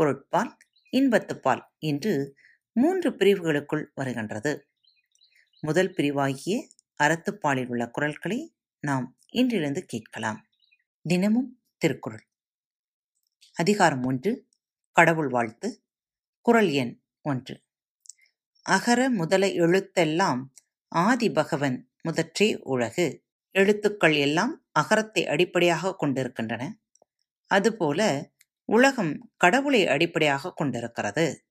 பொருட்பால் இன்பத்துப்பால் என்று மூன்று பிரிவுகளுக்குள் வருகின்றது. முதல் பிரிவாகிய அறத்துப்பாலில் உள்ள குரல்களை நாம் இன்றிலிருந்து கேட்கலாம். தினமும் திருக்குறள். அதிகாரம் ஒன்று கடவுள் வாழ்த்து. குறள் எண் ஒன்று. அகர முதல எழுத்தெல்லாம் ஆதி பகவன் முதற்றே உலகு. எழுத்துக்கள் எல்லாம் அகரத்தை அடிப்படையாக கொண்டிருக்கின்றன. அதுபோல உலகம் கடவுளை அடிப்படையாக கொண்டிருக்கிறது.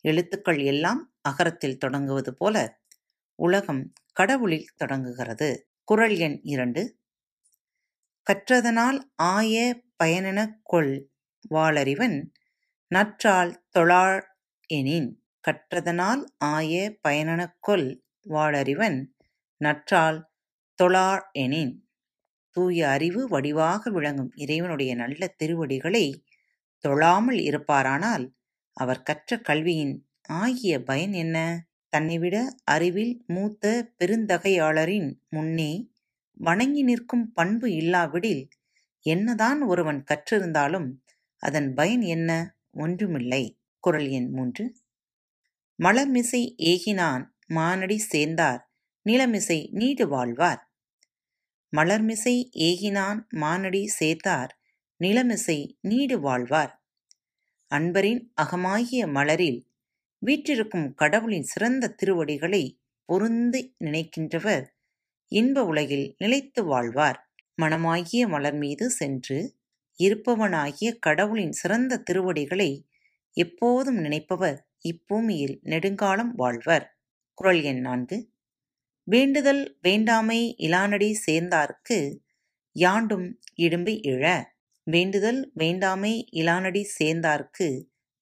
எழுத்துக்கள் எல்லாம் அகரத்தில் தொடங்குவது போல உலகம் கடவுளில் தொடங்குகிறது. குறள் எண் இரண்டு. கற்றதனால் ஆய பயனெனக் கொள் வாளறிவன் நற்றால் தொழாள் எனின் கற்றதனால் ஆய பயனெனக் கொள் வாளறிவன் நற்றால் தொழாள் எனின். தூய அறிவு வடிவாக விளங்கும் இறைவனுடைய நல்ல திருவடிகளை தொழாமல் இருப்பாரானால் அவர் கற்ற கல்வியின் ஆகிய பயன் என்ன? தன்னைவிட அறிவில் மூத்த பெருந்தகையாளரின் முன்னே வணங்கி நிற்கும் பண்பு இல்லாவிடில் என்னதான் ஒருவன் கற்றிருந்தாலும் அதன் பயன் என்ன? ஒன்றுமில்லை. குரல் எண் மூன்று. மலர்மிசை ஏகினான் மானடி சேர்ந்தார் நிலமிசை நீடு வாழ்வார். மலர்மிசை ஏகினான் மானடி சேத்தார் நிலமிசை நீடு வாழ்வார். அன்பரின் அகமாகிய மலரில் வீற்றிருக்கும் கடவுளின் சிறந்த திருவடிகளை பொருந்து நினைக்கின்றவர் இன்ப உலகில் நிலைத்து வாழ்வார். மனமாகிய மலர் மீது சென்று இருப்பவனாகிய கடவுளின் சிறந்த திருவடிகளை எப்போதும் நினைப்பவர் இப்பூமியில் நெடுங்காலம் வாழ்வர். குரல் எண் நான்கு. வேண்டுதல் வேண்டாமை இலானடி சேர்ந்தார்க்கு யாண்டும் இடும்பி இழ. வேண்டுதல் வேண்டாமை இலானடி சேர்ந்தார்க்கு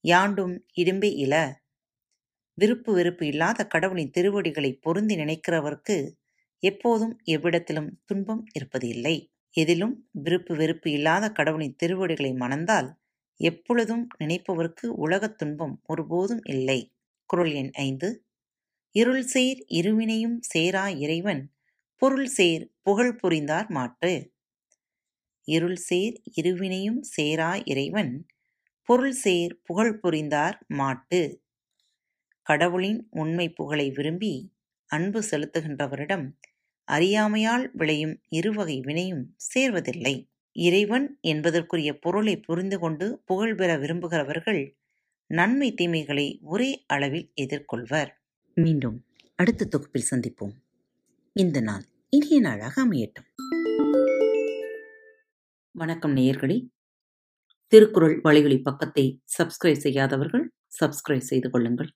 யாண்டும் இடும்பி இல விருப்பு வெறுப்பு இல்லாத கடவுளின் திருவடிகளை பொருந்தி நினைக்கிறவர்க்கு எப்போதும் எவ்விடத்திலும் துன்பம் இருப்பது இல்லை எதிலும் விருப்பு வெறுப்பு இல்லாத கடவுளின் திருவடிகளை மணந்தால் எப்பொழுதும் நினைப்பவர்க்கு உலகத் துன்பம் ஒருபோதும் இல்லை. குரல் எண் ஐந்து. இருள் சேர் இருவினையும் சேரா இறைவன் பொருள் சேர் புகழ் புரிந்தார் மாட்டு. இருள் சேர் இருவினையும் சேரா இறைவன் பொருள் சேர் புகழ் புரிந்தார் மாட்டு. கடவுளின் உண்மை புகழை விரும்பி அன்பு செலுத்துகின்றவரிடம் அறியாமையால் விளையும் இருவகை வினையும் சேர்வதில்லை. இறைவன் என்பதற்குரிய பொருளை புரிந்து கொண்டு புகழ் பெற விரும்புகிறவர்கள் நன்மை தீமைகளை ஒரே அளவில் எதிர்கொள்வர். மீண்டும் அடுத்த தொகுப்பில் சந்திப்போம். இந்த நாள் இனிய நாளாக அமையட்டும். வணக்கம் நேயர்களே. திருக்குறள் வழிகளி பக்கத்தை சப்ஸ்கிரைப் செய்யாதவர்கள் சப்ஸ்கிரைப் செய்து கொள்ளுங்கள்.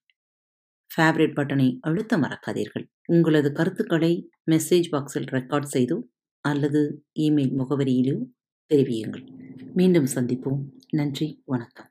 ஃபேவரட் பட்டனை அழுத்த மறக்காதீர்கள். உங்களது கருத்துக்களை மெசேஜ் பாக்ஸில் ரெக்கார்ட் செய்தோ அல்லது இமெயில் முகவரியிலோ தெரிவியுங்கள். மீண்டும் சந்திப்போம். நன்றி. வணக்கம்.